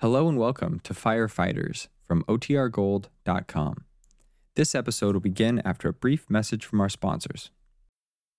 Hello and welcome to Firefighters from OTRGold.com. This episode will begin after a brief message from our sponsors.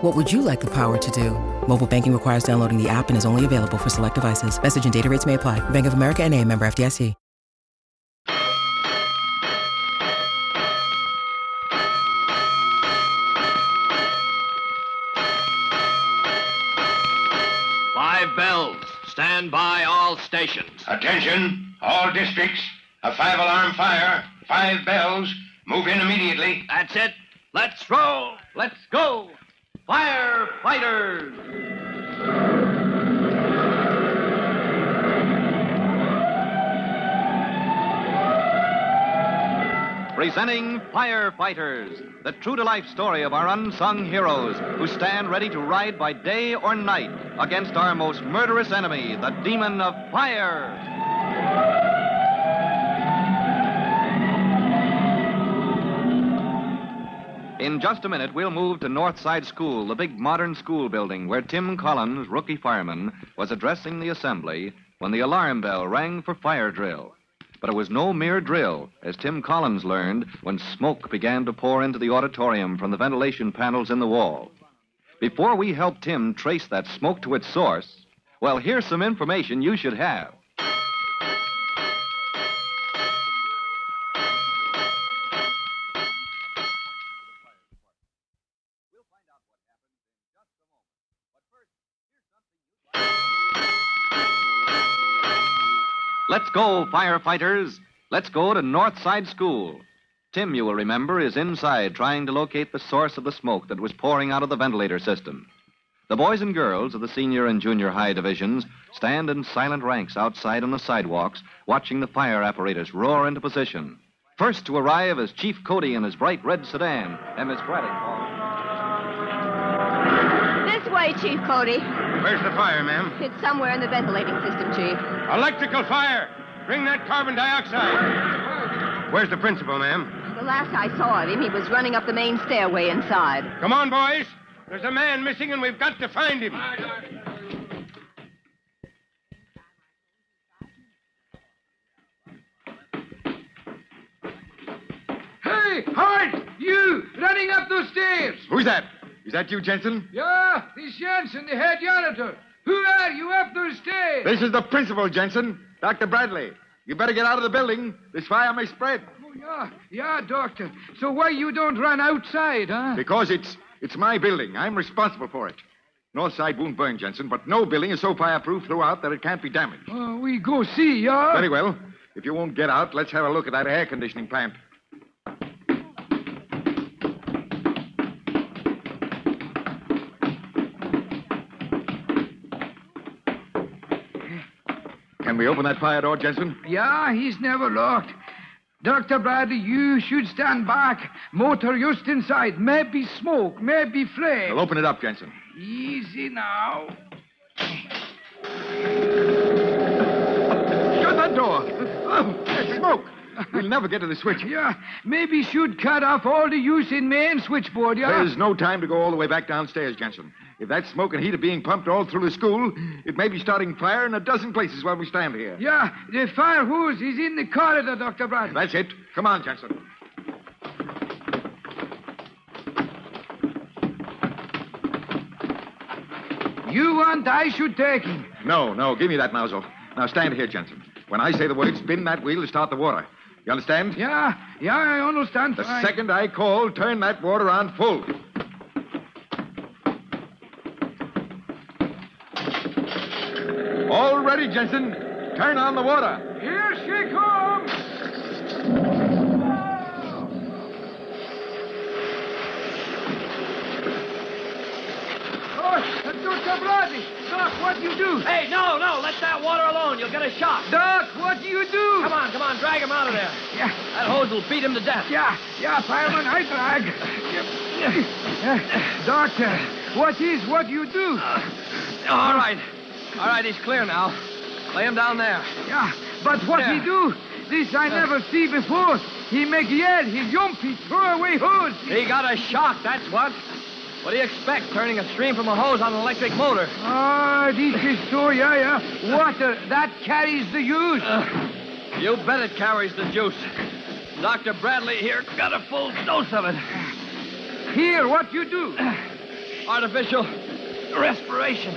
What would you like the power to do? Mobile banking requires downloading the app and is only available for select devices. Message and data rates may apply. Bank of America and a member FDIC. Five bells. Stand by all stations. Attention, all districts. A five alarm fire. Five bells. Move in immediately. That's it. Let's roll. Let's go. Firefighters. Presenting Firefighters, the true to life story of our unsung heroes who stand ready to ride by day or night against our most murderous enemy, the demon of fire. In just a minute, we'll move to Northside School, the big modern school building where Tim Collins, rookie fireman, was addressing the assembly when the alarm bell rang for fire drill. But it was no mere drill, as Tim Collins learned when smoke began to pour into the auditorium from the ventilation panels in the wall. Before we help Tim trace that smoke to its source, well, here's some information you should have. Let's go, firefighters. Let's go to Northside School. Tim, you will remember, is inside trying to locate the source of the smoke that was pouring out of the ventilator system. The boys and girls of the senior and junior high divisions stand in silent ranks outside on the sidewalks, watching the fire apparatus roar into position. First to arrive is Chief Cody in his bright red sedan, and Miss Braddock. This way, Chief Cody. Where's the fire, ma'am? It's somewhere in the ventilating system, Chief. Electrical fire. Bring that carbon dioxide. Where's the principal, ma'am? The last I saw of him, he was running up the main stairway inside. Come on, boys. There's a man missing, and we've got to find him. Hey, Hart! You! Running up those stairs! Who's that? Is that you, Jensen? Yeah, this Jensen, the head janitor. Who are you up those stairs? This is the principal, Jensen. Dr. Bradley. You better get out of the building. This fire may spread. Oh, yeah, yeah, doctor. So why you don't run outside, huh? Because it's it's my building. I'm responsible for it. North side won't burn, Jensen, but no building is so fireproof throughout that it can't be damaged. Oh, we go see, yeah? Very well. If you won't get out, let's have a look at that air conditioning plant. Can we open that fire door, Jensen? Yeah, he's never locked. Dr. Bradley, you should stand back. Motor just inside. Maybe smoke, maybe flame. Well, open it up, Jensen. Easy now. Shut that door. Oh, there's smoke. We'll never get to the switch. Yeah, maybe should cut off all the use in main switchboard, yeah? There's no time to go all the way back downstairs, Jensen. If that smoke and heat are being pumped all through the school, it may be starting fire in a dozen places while we stand here. Yeah, the fire hose is in the corridor, Dr. Bradley. That's it. Come on, Jackson. You want I should take him. No, no, give me that nozzle. Now stand here, Jensen. When I say the word, spin that wheel to start the water. You understand? Yeah, yeah, I understand. The second I call, turn that water on full. Ready, Jensen. Turn on the water. Here she comes! Oh, Dr. Bradley! Doc, what do you do? Hey, no, no, let that water alone. You'll get a shock. Doc, what do you do? Come on, come on, drag him out of there. Yeah, That hose will beat him to death. yeah, yeah, fireman, I drag. Uh, doctor, what is what you do? All right. All right, he's clear now. Lay him down there. Yeah, but what he There. do? This I never see before. He make yell, he jump, he throw away hose. He got a shock, that's what. What do you expect, turning a stream from a hose on an electric motor? Ah, this is so, yeah, yeah. Water, that carries the use. You bet it carries the juice. Dr. Bradley here got a full dose of it. Here, what you do? Artificial respiration.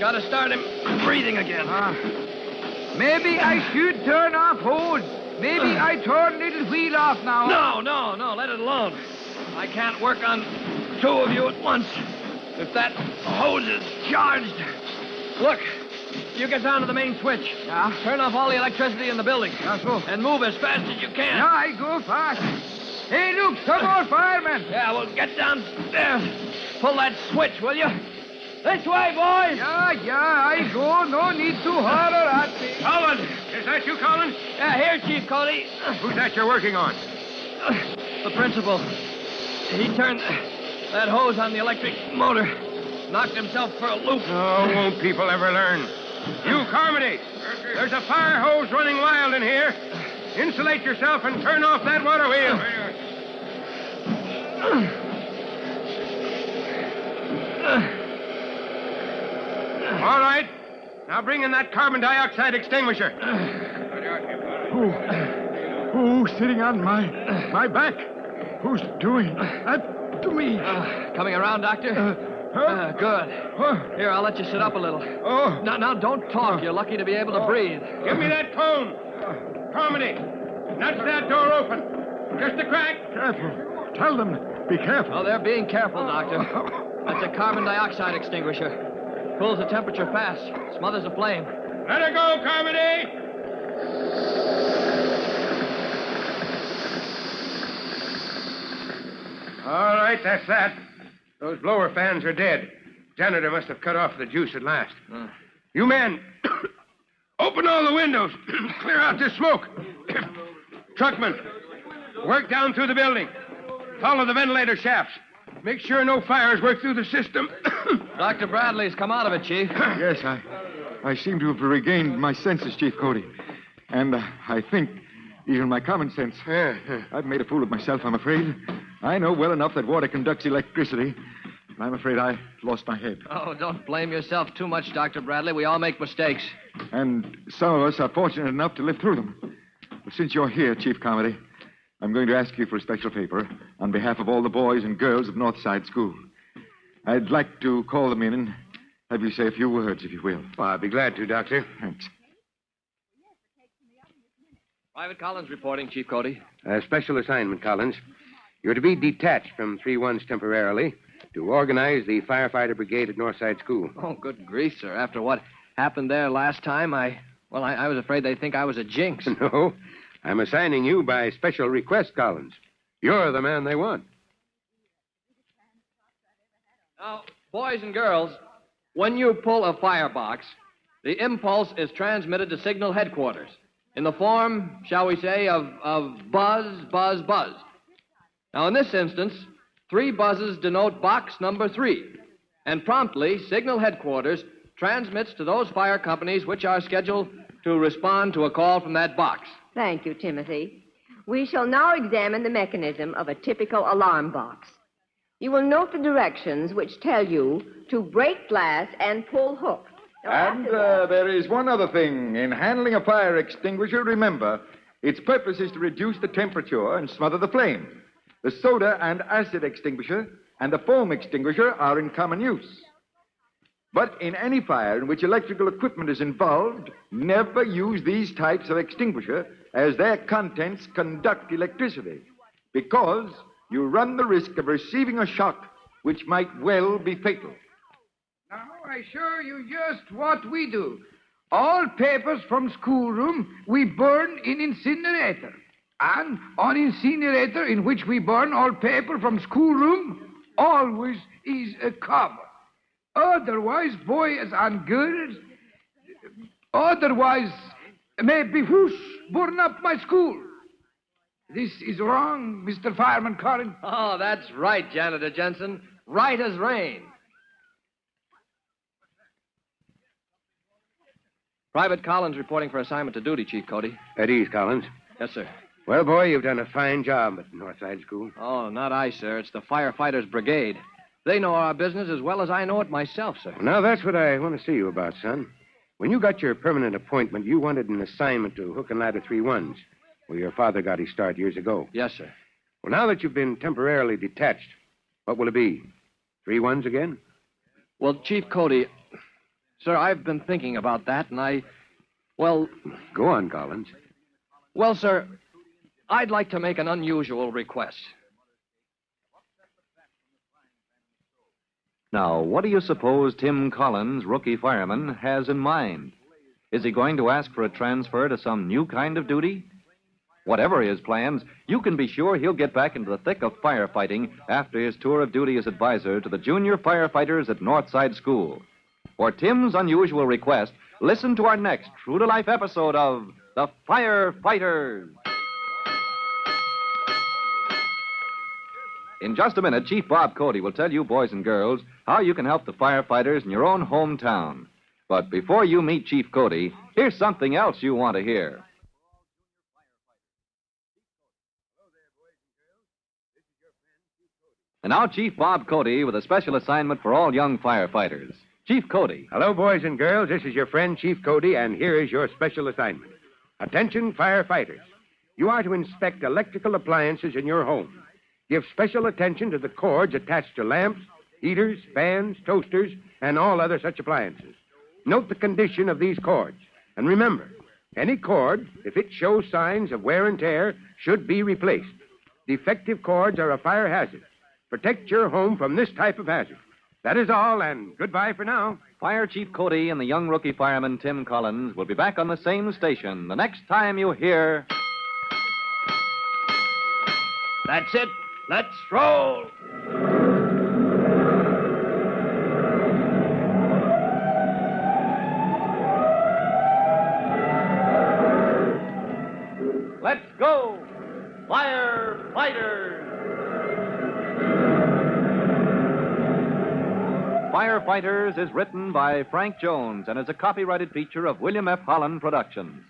Gotta start him breathing again. Ah, maybe I should turn off hose. Maybe I turn little wheel off now. No, no, no, let it alone. I can't work on two of you at once. If that hose is charged. Look, you get down to the main switch. Yeah? Turn off all the electricity in the building. Yeah, so. And move as fast as you can. Yeah, I go fast. Hey, look, some more firemen. Yeah, well, get downstairs. Pull that switch, will you? This way, boys. Yeah, yeah, I go. No need to holler at me. Collins! Is that you, Colin? Yeah, here, Chief Cody. Who's that you're working on? The principal. He turned that hose on the electric motor. Knocked himself for a loop. Oh, won't people ever learn? You, Carmody! There's a fire hose running wild in here. Insulate yourself and turn off that water wheel. All right. Now bring in that carbon dioxide extinguisher. Who? Who's sitting on my my back? Who's doing that to me? Coming around, Doctor? Uh, good. Here, I'll let you sit up a little. Oh, Now, now, don't talk. You're lucky to be able to breathe. Give me that cone. Carmody, nudge that door open. Just a crack. careful. Tell them, be careful. Oh, they're being careful, Doctor. That's a carbon dioxide extinguisher. Pulls the temperature fast. Smothers the flame. Let her go, Carmody. All right, that's that. Those blower fans are dead. Janitor must have cut off the juice at last. Hmm. You men, open all the windows. Clear out this smoke. Truckman, work down through the building. Follow the ventilator shafts. Make sure no fires work through the system. Dr. Bradley's come out of it, Chief. Yes, I, I seem to have regained my senses, Chief Cody. And uh, I think even my common sense. Yeah, yeah. I've made a fool of myself, I'm afraid. I know well enough that water conducts electricity. I'm afraid I lost my head. Oh, don't blame yourself too much, Dr. Bradley. We all make mistakes. And some of us are fortunate enough to live through them. But since you're here, Chief Cody, I'm going to ask you for a special favor on behalf of all the boys and girls of Northside School. I'd like to call them in and have you say a few words, if you will. Well, I'll be glad to, Doctor. Thanks. Private Collins reporting, Chief Cody. A special assignment, Collins. You're to be detached from 3 1s temporarily to organize the firefighter brigade at Northside School. Oh, good grief, sir. After what happened there last time, I. Well, I, I was afraid they'd think I was a jinx. No, I'm assigning you by special request, Collins. You're the man they want. Now, boys and girls, when you pull a firebox, the impulse is transmitted to signal headquarters in the form, shall we say, of, of buzz, buzz, buzz. Now, in this instance, three buzzes denote box number three, and promptly, signal headquarters transmits to those fire companies which are scheduled to respond to a call from that box. Thank you, Timothy. We shall now examine the mechanism of a typical alarm box. You will note the directions which tell you to break glass and pull hook. Now, And uh, there is one other thing. In handling a fire extinguisher, remember, its purpose is to reduce the temperature and smother the flame. The soda and acid extinguisher and the foam extinguisher are in common use. But in any fire in which electrical equipment is involved, never use these types of extinguisher as their contents conduct electricity, because you run the risk of receiving a shock which might well be fatal. Now I show you just what we do. All papers from schoolroom we burn in incinerator. And on incinerator in which we burn all paper from schoolroom always is a cover. Otherwise, boy is on girls. Otherwise, maybe whoosh, burn up my school. This is wrong, Mr. Fireman Collins. Oh, that's right, Janitor Jensen. Right as rain. Private Collins reporting for assignment to duty, Chief Cody. At ease, Collins. Yes, sir. Well, boy, you've done a fine job at Northside School. Oh, not I, sir. It's the firefighters' brigade. They know our business as well as I know it myself, sir. Now, that's what I want to see you about, son. When you got your permanent appointment, you wanted an assignment to Hook and Ladder Three Ones, where your father got his start years ago. Yes, sir. Well, now that you've been temporarily detached, what will it be? Three ones again? Well, Chief Cody, sir, I've been thinking about that, and I. Well, Go on, Collins. well, sir, I'd like to make an unusual request. Now, what do you suppose Tim Collins, rookie fireman, has in mind? Is he going to ask for a transfer to some new kind of duty? Whatever his plans, you can be sure he'll get back into the thick of firefighting after his tour of duty as advisor to the junior firefighters at Northside School. For Tim's unusual request, listen to our next true to life episode of The Firefighters. In just a minute, Chief Bob Cody will tell you, boys and girls, how you can help the firefighters in your own hometown. But before you meet Chief Cody, here's something else you want to hear. And now, Chief Bob Cody with a special assignment for all young firefighters. Chief Cody. Hello, boys and girls. This is your friend, Chief Cody, and here is your special assignment. Attention, firefighters. You are to inspect electrical appliances in your home. Give special attention to the cords attached to lamps, heaters, fans, toasters, and all other such appliances. Note the condition of these cords. And remember, any cord, if it shows signs of wear and tear, should be replaced. Defective cords are a fire hazard. Protect your home from this type of hazard. That is all, and goodbye for now. Fire Chief Cody and the young rookie fireman Tim Collins will be back on the same station the next time you hear. That's it. Let's roll. Firefighters is written by Frank Jones and is a copyrighted feature of William F. Holland Productions.